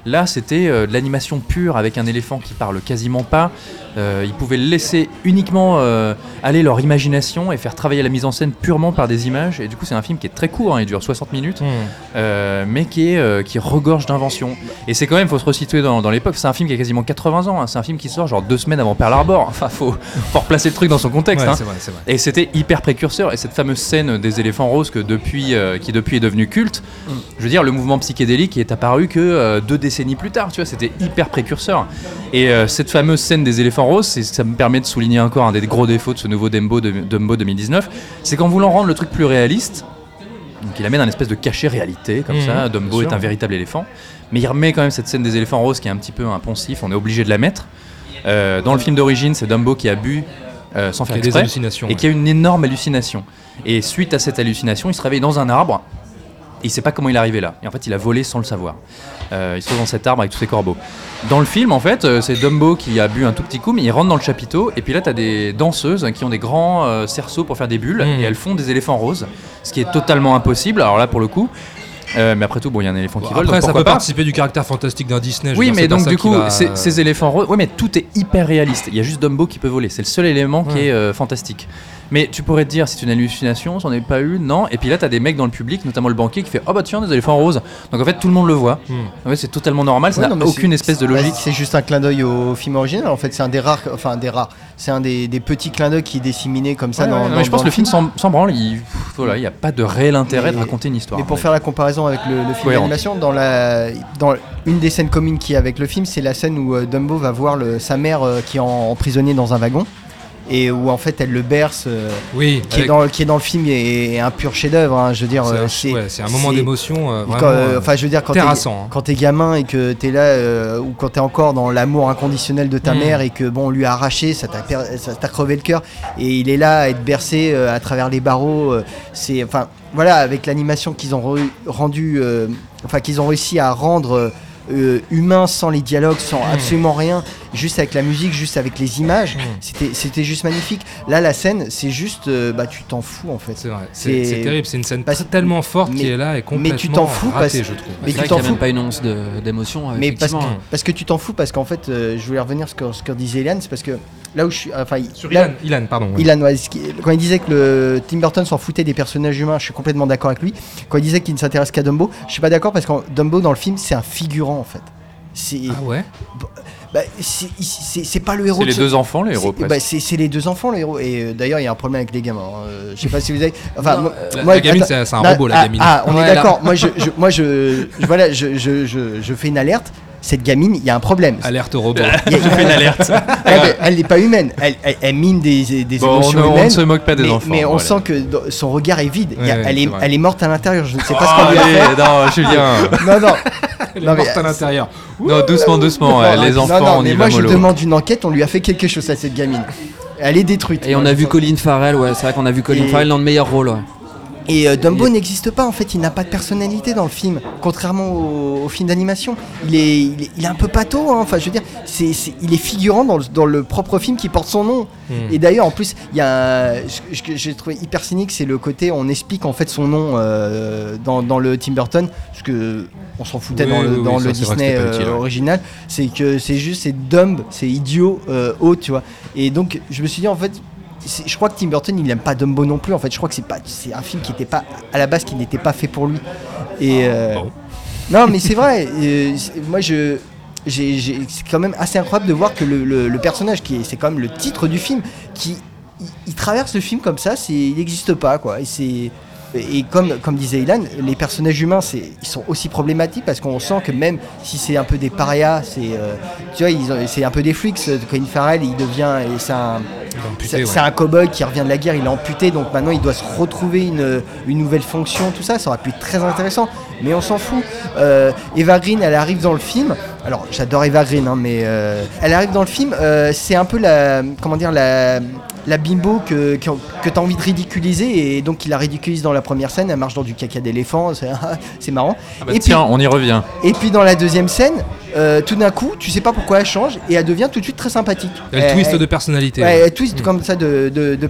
Là, c'était euh, de l'animation pure avec un éléphant qui parle quasiment pas. Euh, ils pouvaient laisser uniquement euh, aller leur imagination et faire travailler la mise en scène purement par des images. Et du coup, c'est un film qui est très court, hein, il dure 60 minutes, Hmm. mais qui, est, qui regorge d'inventions. Et c'est quand même, faut se resituer dans, dans l'époque, c'est un film qui a quasiment 80 ans, hein. c'est un film qui sort genre deux semaines avant Pearl Harbor. Enfin, faut, faut replacer le truc dans son contexte. Ouais, hein. vrai, vrai. Et c'était hyper précurseur. Et cette fameuse scène des éléphants roses que depuis, qui depuis est devenue culte, je veux dire, le mouvement psychédélique est apparu que deux décennies plus tard. Tu vois, c'était hyper précurseur. Et euh, cette fameuse scène des éléphants roses, ça me permet de souligner encore un des gros défauts de ce nouveau Dumbo, de, Dumbo 2019, c'est qu'en voulant rendre le truc plus réaliste, donc il amène un espèce de cachet réalité, comme Mhm, ça, Dumbo est un véritable éléphant, mais il remet quand même cette scène des éléphants roses qui est un petit peu un poncif, on est obligé de la mettre. Euh, dans le film d'origine, c'est Dumbo qui a bu euh, sans faire a des exprès, hallucinations, et ouais. qui a une énorme hallucination. Et suite à cette hallucination, il se réveille dans un arbre, et il sait pas comment il est arrivé là. Et en fait, il a volé sans le savoir. Euh, il se trouve dans cet arbre avec tous ses corbeaux. Dans le film, en fait, euh, c'est Dumbo qui a bu un tout petit coup, mais il rentre dans le chapiteau, et puis là, tu as des danseuses qui ont des grands euh, cerceaux pour faire des bulles, Mhm. et elles font des éléphants roses, ce qui est totalement impossible. Alors là, pour le coup. euh, mais après tout, bon, il y a un éléphant qui vole. Après, donc ça peut pas. participer du caractère fantastique d'un Disney. je Oui, dire, mais donc du qui coup, va- ces, éléphants roses, oui, mais tout est hyper réaliste. Il y a juste Dumbo qui peut voler. C'est le seul élément qui Ouais. est euh, fantastique. Mais tu pourrais te dire, c'est une hallucination, j'en ai pas eu, non. Et puis là, t'as des mecs dans le public, notamment le banquier, qui fait Oh bah tiens, des éléphants roses. Donc en fait, tout le monde le voit. Hmm. En fait, c'est totalement normal, ça Ouais, n'a aucune espèce de bah, logique. C'est juste un clin d'œil au film original. En fait, c'est un des rares, enfin des rares. C'est un des, des petits clins d'œil qui est disséminé comme ça Ouais, dans. ouais, non, dans- mais je pense que le film s'en branle, il voilà, il n'y a pas de réel intérêt de raconter une histoire. Mais pour faire la comparaison avec le, le film d'animation, dans, la, dans une des scènes communes qui est avec le film, c'est la scène où euh, Dumbo va voir le- sa mère euh, qui est en, emprisonnée dans un wagon. Et où en fait elle le berce, euh, Oui, qui, est dans, qui est dans le film est un pur chef-d'œuvre. hein, je veux dire, c'est un- ouais, moment d'émotion enfin, je veux dire, quand t'es, hein. gamin et que t'es là, euh, ou quand t'es encore dans l'amour inconditionnel de ta Mm. mère et que bon, on lui a arraché, ça t'a, crevé le cœur, et il est là à être bercé euh, à travers les barreaux. c'est, enfin, voilà, avec l'animation qu'ils ont re- rendu, enfin, qu'ils ont réussi à rendre. Euh, humain sans les dialogues, sans Mm. absolument rien, juste avec la musique, juste avec les images, Mm. c'était, c'était juste magnifique. Là, la scène, c'est juste, euh, bah, tu t'en fous en fait. C'est vrai, c'est, c'est terrible, c'est une scène Parce- tellement forte qui mais- est là et mais complètement tu t'en fous ratée, parce- je trouve. mais c'est tu t'en fous. même pas une once de- d'émotion. Mais parce parce que tu t'en fous, parce qu'en fait, euh, je voulais revenir sur ce que, ce que disait Ilan, c'est parce que là où je suis. Enfin, Sur là- Ilan, Ilan, pardon. ouais. Ilan, ouais, quand il disait que le Tim Burton s'en foutait des personnages humains, je suis complètement d'accord avec lui. Quand il disait qu'il ne s'intéresse qu'à Dumbo, je suis pas d'accord parce que Dumbo dans le film, c'est un figurant en fait. C'est Ah ouais? Bah, c'est- pas le héros. C'est les ce- deux enfants, les héros, c'est- bah, les deux enfants, les héros. Et euh, d'ailleurs, il y a un problème avec les gamins. hein. Euh, je sais pas si vous avez. Enfin, Non, moi- La, moi, la gamine, c'est, un robot, la ah, gamine. Ah, on Ouais, est là. d'accord. Moi, je, je- moi, je, je- voilà, je, je, je, je fais une alerte. Cette gamine, il y a un problème. Alerte au robot. Il y a- fais une alerte. elle, elle- n'est pas humaine. Elle, elle- elle mine des, des Bon, on, émotions ne- on ne humaines. se moque pas des mais, enfants. mais on voilà. sent que son regard est vide. A- elle, est, vrai. elle est morte à l'intérieur. Je ne sais pas Oh, ce qu'on lui a fait. non, Julien. Non, non. Elle est Non, mais, morte à l'intérieur. Non, doucement, doucement. les non, enfants, non, on mais y moi va je mollo. demande une enquête. On lui a fait quelque chose à cette gamine. Elle est détruite. Et on Moi, a je vu Colin Farrell, ouais, c'est vrai qu'on a vu Colin Farrell dans le meilleur rôle. Et euh, Dumbo n'existe pas en fait, il n'a pas de personnalité dans le film, contrairement au, au film d'animation. Il est, il, est, il est un peu pâteau, hein. enfin je veux dire, c'est, c'est- il est figurant dans le, dans le propre film qui porte son nom. Hmm. Et d'ailleurs en plus, il y a ce que j'ai trouvé hyper cynique, c'est le côté on explique en fait son nom euh, dans, dans le Tim Burton, parce que on s'en foutait Oui, dans le, oui, dans le Disney euh, original, c'est que c'est juste c'est dumb, c'est idiot, haut, tu vois. Et donc je me suis dit en fait je crois que Tim Burton il aime pas Dumbo non plus en fait. Je crois que c'est pas c'est un film qui était pas à la base qui n'était pas fait pour lui. Et euh, non mais c'est vrai. Moi je c'est quand même assez incroyable de voir que le, le- le personnage qui est c'est quand même le titre du film qui il, il traverse le film comme ça c'est il n'existe pas quoi. Et c'est et comme, comme disait Ilan, les personnages humains, ils sont aussi problématiques parce qu'on sent que même si c'est un peu des parias, c'est, euh, tu vois, ils ont- c'est un peu des freaks. euh, Colin Farrell, il devient, c'est un, c'est, ouais. un cow-boy qui revient de la guerre, il est amputé, donc maintenant il doit se retrouver une, une nouvelle fonction, tout ça, ça aurait pu être très intéressant, mais on s'en fout. Euh, Eva Green, elle arrive dans le film, alors j'adore Eva Green, hein, mais euh, elle arrive dans le film, euh, c'est un peu la, comment dire, la, la bimbo que, que, que tu as envie de ridiculiser, et donc il la ridiculise dans la première scène, elle marche dans du caca d'éléphant, c'est, marrant. Ah bah et, tiens, on y revient. puis, et puis dans la deuxième scène, euh, tout d'un coup, tu sais pas pourquoi elle change, et elle devient tout de suite très sympathique. Elle twist de personnalité. Ouais, ouais. elle comme ça de, de,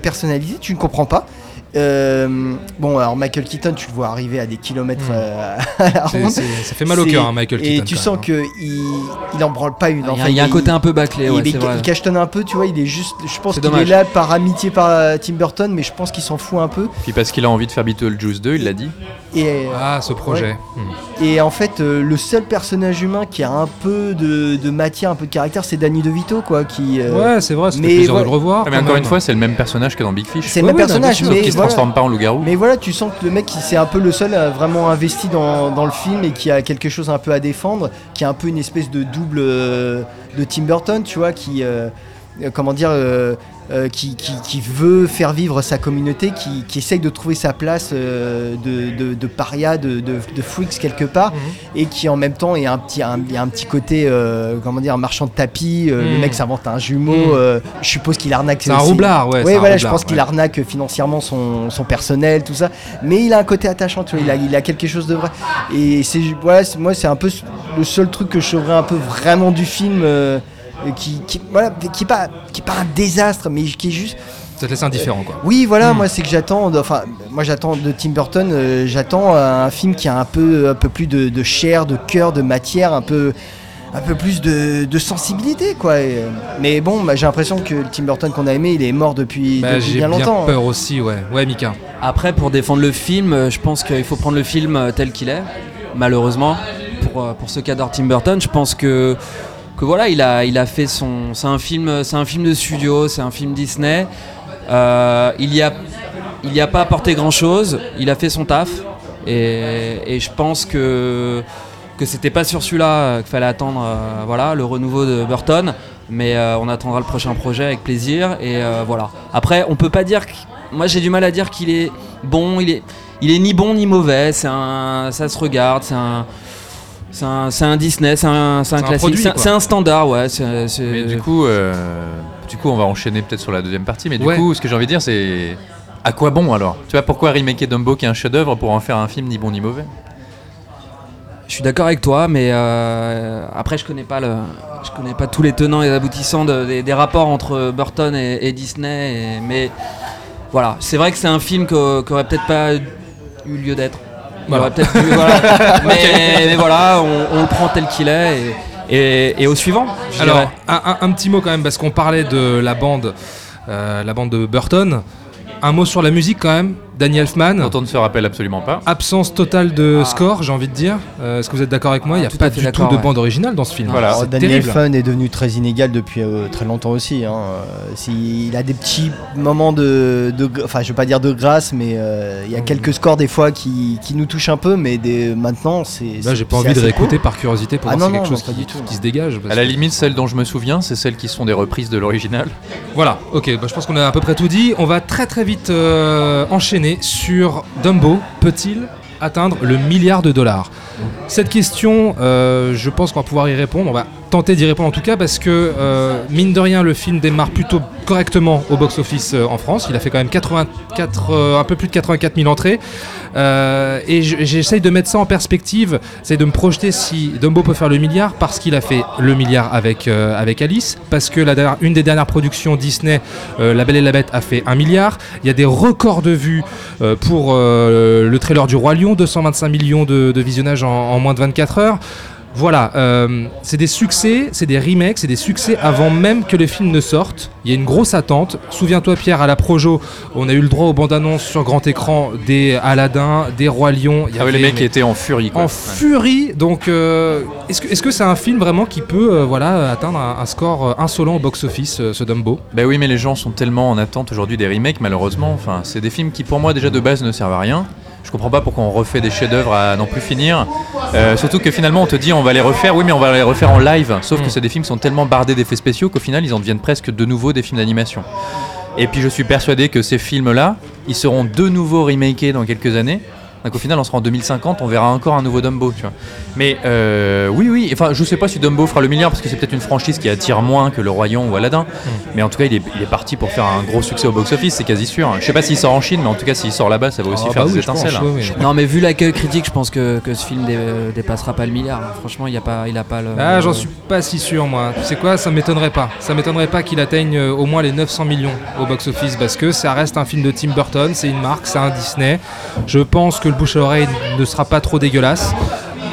tu ne comprends pas. Euh, bon, alors Michael Keaton, tu le vois arriver à des kilomètres Mm. euh, à la ronde. c'est- ça fait mal au C'est- cœur, hein, Michael Et Keaton, tu quand sens même, qu'il il en branle pas une. Il y a- Enfin, il y a un il- côté un peu bâclé, ouais, il, c'est il- vrai. il cachetonne un peu, tu vois, il est juste. Je pense C'est qu'il est dommage. là par amitié par euh, Tim Burton, mais je pense qu'il s'en fout un peu. Puis parce qu'il a envie de faire Beetlejuice 2, il l'a dit. Et, euh, Ah, ce projet. Hmm. et en fait, euh, le seul personnage humain qui a un peu de, de matière, un peu de caractère, c'est Danny DeVito, quoi. Qui, euh, Ouais, c'est vrai, c'était mais plaisir de le revoir. Ah, mais quand encore même. une fois, c'est le même personnage que dans Big Fish. C'est le Ouais, même ouais, non, bien personnage, sûr, mais Sauf qu'il se voilà. Transforme pas en loup-garou. Mais voilà, tu sens que le mec, il- c'est un peu le seul à vraiment investi dans, dans le film et qui a quelque chose un peu à défendre, qui a un peu une espèce de double euh, de Tim Burton, tu vois, qui, euh, comment dire, euh, euh, qui, qui- qui veut faire vivre sa communauté, qui, qui essaye de trouver sa place euh, de, de, de paria, de, de, freaks quelque part, Mhm. et qui en même temps est un petit, un, il y a un petit côté, euh, comment dire, marchand de tapis. Le Mhm. mec s'invente un jumeau. Mhm. je suppose qu'il arnaque. C'est un roublard, ouais. oui, voilà, je pense qu'il arnaque financièrement son, son personnel, tout ça. Mais il a un côté attachant, tu vois, il a, il a quelque chose de vrai. Et c'est, voilà, moi, c'est un peu le seul truc que je saurais un peu vraiment du film, qui, qui, voilà, qui est pas, qui est pas un désastre, mais qui est juste. Ça te laisse indifférent, quoi. Oui, voilà, Hmm. moi, c'est que j'attends, enfin, moi, j'attends de Tim Burton, euh, j'attends un film qui a un peu, un peu plus de, de chair, de cœur, de matière, un peu. Un peu plus de, de sensibilité, quoi. Et, euh, mais bon, bah, j'ai l'impression que le Tim Burton qu'on a aimé, il est mort depuis, Bah, depuis J'ai bien longtemps. hein. peur aussi, ouais. Ouais, Mika. Après, pour défendre le film, euh, je pense qu'il faut prendre le film euh, tel qu'il est, malheureusement. Pour, euh, pour ceux qui adorent Tim Burton, je pense que, voilà, il a, il a fait son. C'est un, film, c'est un film de studio, c'est un film Disney. Euh, il y a, il a pas apporté grand chose, il a fait son taf. Et, et je pense que, que c'était pas sur celui-là qu'il fallait attendre euh, voilà, le renouveau de Burton. Mais euh, on attendra le prochain projet avec plaisir. Et voilà. Après, on peut pas dire. que- Moi, j'ai du mal à dire qu'il est bon. Il est, il est ni bon ni mauvais. C'est un, ça se regarde. C'est un. C'est un, c'est un Disney, c'est un, c'est un C'est un classique, produit, c'est un- quoi. c'est un standard, ouais. c'est- c'est- Mais du coup, euh, du coup, on va enchaîner peut-être sur la deuxième partie. Mais du Ouais. coup, ce que j'ai envie de dire, c'est à quoi bon alors? Tu vois, pourquoi remaker Dumbo qui est un chef-d'œuvre pour en faire un film ni bon ni mauvais? Je suis d'accord avec toi, mais euh, après je connais pas le, je connais pas tous les tenants et les aboutissants de- des, des rapports entre Burton et, et Disney. et- mais voilà, c'est vrai que c'est un film que- qui aurait peut-être pas eu lieu d'être. Voilà. dû- voilà. mais, mais voilà, on, on le prend tel qu'il est et, et- et au suivant. Alors, un- un petit mot quand même, parce qu'on parlait de la bande, euh, la bande de Burton. Un mot sur la musique quand même, Danny Elfman. Dont on ne se rappelle absolument pas. Absence totale de Ah. score, j'ai envie de dire. Euh, Est-ce que vous êtes d'accord avec moi? Il n'y a Tout pas du tout de ouais. bande originale dans ce film. Voilà. Alors, terrible. Fun est devenu très inégal depuis euh, très longtemps aussi. hein. Euh, si- il a des petits moments de, enfin je veux pas dire de grâce, mais euh, il y a quelques scores des fois qui, qui nous touchent un peu, mais des, maintenant c'est. Là, c'est- j'ai pas envie de réécouter cool. par curiosité pour Ah voir si quelque non, chose qui, du tout, qui se dégage. parce À la limite, celles dont je me souviens, c'est celles qui sont des reprises de l'original. Voilà, ok, bah, je pense qu'on a à peu près tout dit. On va très très vite euh, sur Dumbo. Peut-il atteindre le milliard de dollars? Cette question, euh, je pense qu'on va pouvoir y répondre. On va tenter d'y répondre en tout cas parce que, euh, mine de rien, le film démarre plutôt correctement au box-office euh, en France. Il a fait quand même 84, euh, un peu plus de 84 000 entrées. Et j'essaye de mettre ça en perspective, c'est de me projeter si Dumbo peut faire le milliard parce qu'il a fait le milliard avec, avec Alice, parce que une des dernières productions Disney, La Belle et la Bête, a fait un milliard. Il y a des records de vues pour le trailer du Roi Lion, 225 millions de, de visionnages en, en moins de 24 heures. Voilà, euh, c'est des succès, c'est des remakes, c'est des succès avant même que le film ne sorte. Il y a une grosse attente. Souviens-toi Pierre, à la Projo, on a eu le droit aux bandes annonces sur grand écran des Aladdin, des Rois Lions. Il y Ah ouais, les avait- mecs étaient en furie. Quoi. en Ouais. furie. Donc, euh, est-ce que c'est un film vraiment qui peut euh, voilà, atteindre un, un score insolent au box-office, ce Dumbo? Bah oui, mais les gens sont tellement en attente aujourd'hui des remakes, malheureusement. Enfin, c'est des films qui, pour moi, déjà de base, ne servent à rien. Je comprends pas pourquoi on refait des chefs-d'œuvre à n'en plus finir. Euh, surtout que finalement, on te dit on va les refaire. Oui, mais on va les refaire en live. Sauf Mm. que c'est des films qui sont tellement bardés d'effets spéciaux qu'au final, ils en deviennent presque de nouveau des films d'animation. Et puis, je suis persuadé que ces films-là, ils seront de nouveau remakés dans quelques années. Donc au final, on sera en 2050, on verra encore un nouveau Dumbo, tu vois. Mais euh, oui, oui. Enfin, je sais pas si Dumbo fera le milliard parce que c'est peut-être une franchise qui attire moins que Le Royaume ou Aladdin. Mais en tout cas, il est, il est parti pour faire un gros succès au box-office, c'est quasi sûr. Je sais pas s'il sort en Chine, mais en tout cas, s'il sort là-bas, ça va aussi Ah, faire bah des oui, pense, étincelles. hein. Non, mais vu l'accueil critique, je pense que, que ce film dé- dépassera pas le milliard. Franchement, il a pas, il a pas le. Ah, j'en suis pas si sûr, moi. Tu sais quoi, ça m'étonnerait pas. Ça m'étonnerait pas qu'il atteigne euh, au moins les 900 millions au box-office parce que ça reste un film de Tim Burton, c'est une marque, c'est un Disney. Je pense que le bouche à oreille ne sera pas trop dégueulasse.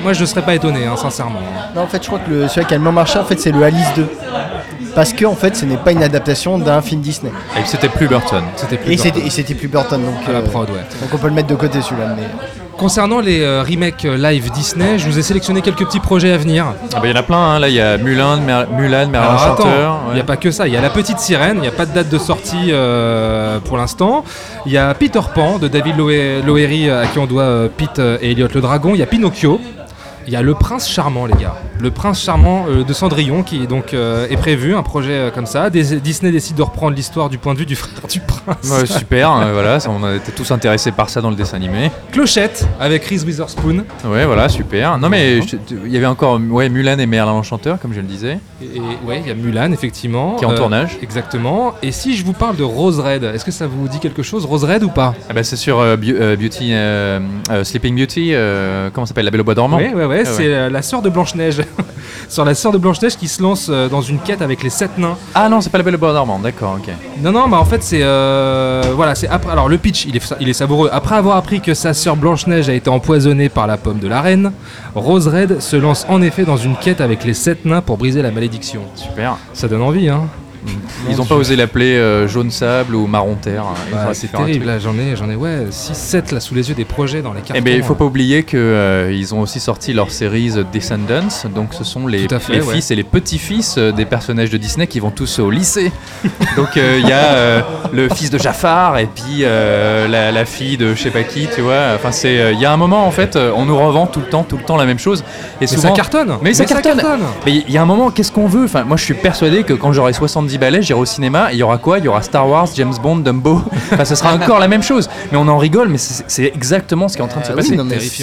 Moi, je ne serais pas étonné, hein, sincèrement. Non, en fait, je crois que le, celui qui a le moins marché, en fait, c'est le Alice 2. Parce que, en fait, ce n'est pas une adaptation d'un film Disney. Et c'était plus Burton. C'était plus Et Burton. c'était, et c'était plus Burton, donc, à la euh, prod, ouais. donc on peut le mettre de côté celui-là. Mais... Concernant les euh, remakes euh, live Disney, je vous ai sélectionné quelques petits projets à venir. Ah bah, il y en a plein, hein. là il y a Mulan, Mer- Mulan Merlin Chanteur. il n'y a pas que ça, il y a La Petite Sirène, il n'y a pas de date de sortie euh, pour l'instant. Il y a Peter Pan de David Loe- à qui on doit Pete et Elliot le Dragon. Il y a Pinocchio. Il y a Le Prince Charmant, les gars. Le Prince Charmant euh, de Cendrillon qui donc euh, est prévu, un projet euh, comme ça. Des- Disney décide de reprendre l'histoire du point de vue du frère du prince. Ouais, super, euh, voilà, ça, on a été tous intéressés par ça dans le dessin animé. Clochette avec Reese Witherspoon. Ouais, voilà, super. Non mais il y avait encore ouais, Mulan et Merlin l'Enchanteur, comme je le disais. Et, et ouais, il y a Mulan, effectivement. Qui est en tournage. Exactement. Et si je vous parle de Rose Red, est-ce que ça vous dit quelque chose, Rose Red ou pas? Ah bah, c'est sur Beau- Beauty, Sleeping Beauty, comment ça s'appelle? La Belle au Bois dormant Ouais, ouais, ouais, Ah c'est euh, la sœur de Blanche-Neige. Sur la sœur de Blanche-Neige qui se lance euh, dans une quête avec les sept nains. Ah non, c'est pas La Belle au Bois dormant, d'accord, ok. Non, non, mais en fait, c'est. euh, voilà, c'est après. Alors, le pitch, il est, il est savoureux. Après avoir appris que sa sœur Blanche-Neige a été empoisonnée par la pomme de la reine, Rose Red se lance en effet dans une quête avec les sept nains pour briser la malédiction. Super. Ça donne envie, hein Ils n'ont pas osé l'appeler euh, jaune sable ou marron terre. hein. Bah, c'est terrible, là j'en ai, j'en ai ouais, 6, 7 là sous les yeux des projets dans les cartons. Eh ben, il faut hein. pas oublier que euh, ils ont aussi sorti leur série The Descendants, donc ce sont les, Tout à fait, les ouais. fils et les petits-fils euh, des personnages de Disney qui vont tous au lycée. donc euh, il y a le fils de Jafar et puis la, la fille de je sais pas qui, tu vois. Enfin c'est, il y a un moment en fait, on nous revend tout le temps, tout le temps la même chose. Et Mais souvent, ça cartonne Mais ça cartonne. Mais il y a un moment, qu'est-ce qu'on veut? Enfin, moi, je suis persuadé que quand j'aurai 70 balais, j'irai au cinéma. et Il y aura quoi? Il y aura Star Wars, James Bond, Dumbo. Enfin, ce sera encore la même chose. Mais on en rigole, mais c'est exactement ce qui est en train de se Ah passer.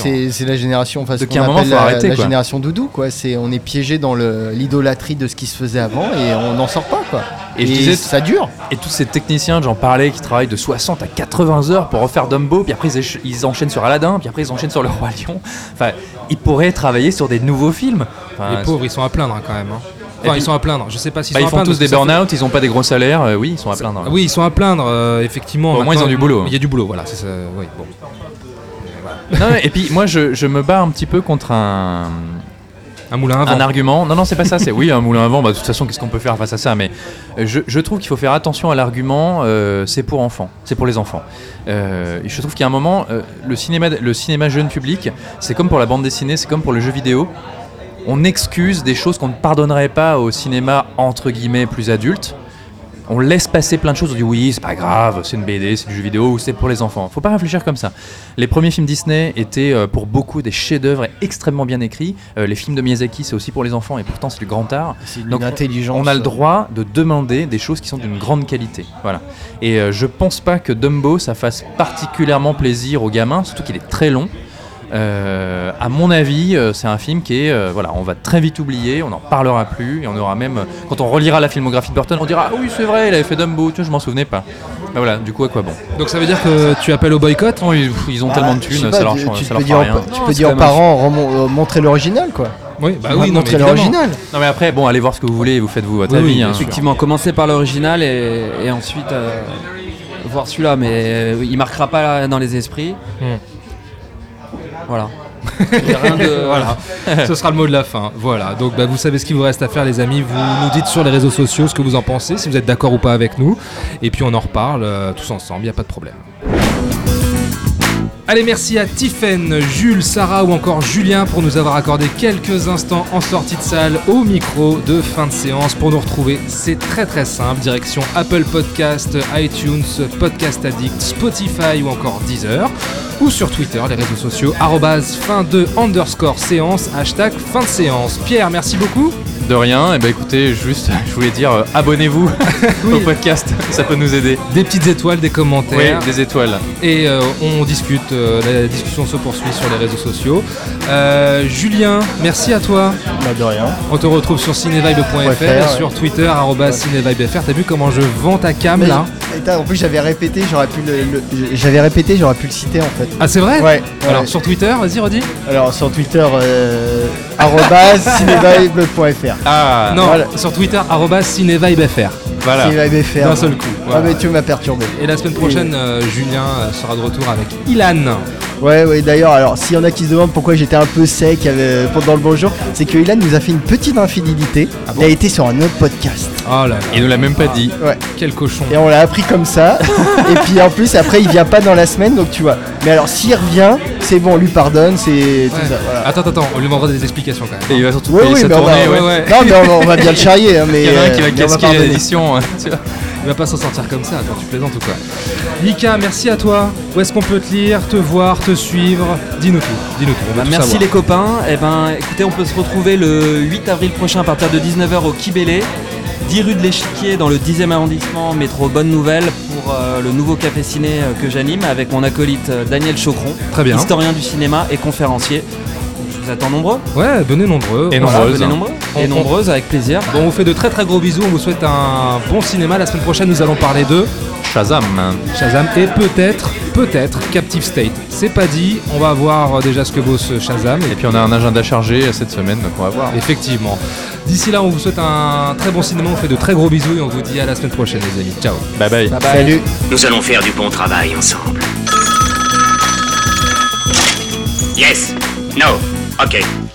oui, c'est la génération, enfin, ce qu'on moment, la, arrêter, la quoi. génération doudou, quoi. C'est on est piégé dans l'idolâtrie de ce qui se faisait avant et on n'en sort pas, quoi. Et je disais- ça dure. Et tous ces techniciens, j'en parlais, qui travaillent de 60 à 80 heures pour refaire Dumbo, puis après ils, enchaînent sur Aladdin, puis après ils enchaînent sur Le Roi Lion. Enfin, ils pourraient travailler sur des nouveaux films. Enfin, Les pauvres, ils sont à plaindre hein, quand même. hein. Enfin, puis- ils sont à plaindre. Je sais pas s'ils bah, sont ils à font plaindre. tous des burn-out, ils ont pas des gros salaires. euh, oui, ils sont à plaindre. Oui, ils sont à plaindre, euh, effectivement. Au moins, ils ont du boulot. Il y a du boulot, voilà. ça, oui, bon. Non, et puis moi, je, je me bats un petit peu contre un, Un moulin à vent. un argument. Non, non, c'est pas ça. C'est oui, un moulin à vent. Bah, de toute façon, qu'est-ce qu'on peut faire face à ça Mais euh, je, je trouve qu'il faut faire attention à l'argument. euh, c'est pour enfants. C'est pour les enfants. Euh, je trouve qu'il y a un moment, euh, le cinéma, le cinéma jeune public, c'est comme pour la bande dessinée, c'est comme pour le jeu vidéo. On excuse des choses qu'on ne pardonnerait pas au cinéma entre guillemets plus adulte. On laisse passer plein de choses, on dit oui, c'est pas grave, c'est une BD, c'est du jeu vidéo ou c'est pour les enfants. Faut pas réfléchir comme ça. Les premiers films Disney étaient euh, pour beaucoup des chefs-d'œuvre extrêmement bien écrits. Euh, les films de Miyazaki, c'est aussi pour les enfants et pourtant c'est du grand art. C'est Donc, intelligence. On a le droit de demander des choses qui sont d'une grande qualité. Voilà. Et euh, je pense pas que Dumbo ça fasse particulièrement plaisir aux gamins, surtout qu'il est très long. Euh, à mon avis, euh, c'est un film qui est, euh, voilà, on va très vite oublier, on n'en parlera plus, et on aura même, quand on relira la filmographie de Burton, on dira ah oui c'est vrai, il avait fait Dumbo, tu vois, je m'en souvenais pas. Mais voilà, du coup à quoi bon? Donc ça veut dire que tu appelles au boycott? Non, ils, ils ont Bah, tellement de thunes, pas, ça leur, tu- change- tu ça peux leur dire, fera aux- rien. tu Non, peux dire aux parents euh, montrer l'original, quoi. Oui, bah oui, montrer l'original. Non mais après, bon, allez voir ce que vous voulez, et vous faites vous votre Oui, oui, avis. bien hein. sûr. Effectivement, commencer par l'original et, et ensuite euh, voir celui-là, mais euh, il marquera pas dans les esprits. Hmm. Voilà. Rien de. Voilà, ce sera le mot de la fin. Voilà, donc bah, vous savez ce qu'il vous reste à faire, les amis. Vous nous dites sur les réseaux sociaux ce que vous en pensez, si vous êtes d'accord ou pas avec nous. Et puis on en reparle euh, tous ensemble, il n'y a pas de problème. Allez, merci à Tiffen, Jules, Sarah ou encore Julien pour nous avoir accordé quelques instants en sortie de salle au micro de fin de séance. Pour nous retrouver, c'est très très simple. Direction Apple Podcast, iTunes, Podcast Addict, Spotify ou encore Deezer. Ou sur Twitter, les réseaux sociaux, arrobase fin de underscore séance, hashtag fin de séance. Pierre, merci beaucoup. De rien, et ben écoutez, juste, je voulais dire, euh, abonnez-vous au podcast, ça peut nous aider. Des petites étoiles, des Oui, commentaires. des étoiles. Et euh, on discute, euh, la discussion se poursuit sur les réseaux sociaux. Euh, Julien, merci à toi. Bah, de rien. On te retrouve sur cinevibe.fr, ouais. sur Twitter, arobase cinevibefr. T'as vu comment je vends ta cam Mais- là en plus, j'avais répété, j'aurais pu le, le- j'avais répété, j'aurais pu le citer en fait. Ah, c'est vrai Ouais. Alors ouais. sur Twitter, vas-y, redis. Alors sur Twitter, euh, Ah, non, voilà. sur Twitter, cinevibefr. voilà. Cinévibe.fr. D'un seul coup. Ah mais tu m'as perturbé. Et la semaine prochaine, euh, Julien euh, sera de retour avec Ilan. Ouais, ouais, d'ailleurs, alors s'il y en a qui se demandent pourquoi j'étais un peu sec euh, pendant le bonjour, c'est que Ilan nous a fait une petite infidélité. Ah bon Il a été sur un autre podcast. Oh là là, Il nous l'a même pas dit. Ouais. quel cochon. Et on l'a appris comme ça. et puis en plus, après, il vient pas dans la semaine, donc tu vois. Mais alors, s'il revient, c'est bon, on lui pardonne, c'est Ouais. tout ça. Voilà. Attends, attends, on lui demandera des explications quand même. Et il va surtout Oui, payer oui, sa mais on va, tournée, ouais. Non, mais on va, on va bien le charrier. hein, mais, Il y en a un qui euh, va casquer l'édition. Il va pas s'en sortir comme ça, attends, tu plaisantes ou quoi Mika, merci à toi. Où est-ce qu'on peut te lire, te voir, te suivre Dis-nous tout, dis-nous tout. on Bah, tout merci savoir. les copains. Et ben, écoutez, on peut se retrouver le 8 avril prochain à partir de 19h au Kibélé, 10 rue de l'Échiquier dans le 10e arrondissement, métro Bonne Nouvelle, pour euh, le nouveau café ciné euh, que j'anime avec mon acolyte euh, Daniel Chocron, Très bien. historien du cinéma et conférencier. Vous attends nombreux. Ouais, venez nombreux. Et Voilà. nombreuses. venez nombreux. Et on- nombreuses avec plaisir. Bon, on vous fait de très très gros bisous. On vous souhaite un bon cinéma. La semaine prochaine, nous allons parler de Shazam. Shazam et peut-être, peut-être Captive State. C'est pas dit. On va voir déjà ce que vaut ce Shazam. Et puis on a un agenda chargé cette semaine, donc on va voir. Effectivement. D'ici là, on vous souhaite un très bon cinéma. On vous fait de très gros bisous et on vous dit à la semaine prochaine, les amis. Ciao. Bye bye. Bye bye. Salut. Nous allons faire du bon travail ensemble. Yes. No. Ok.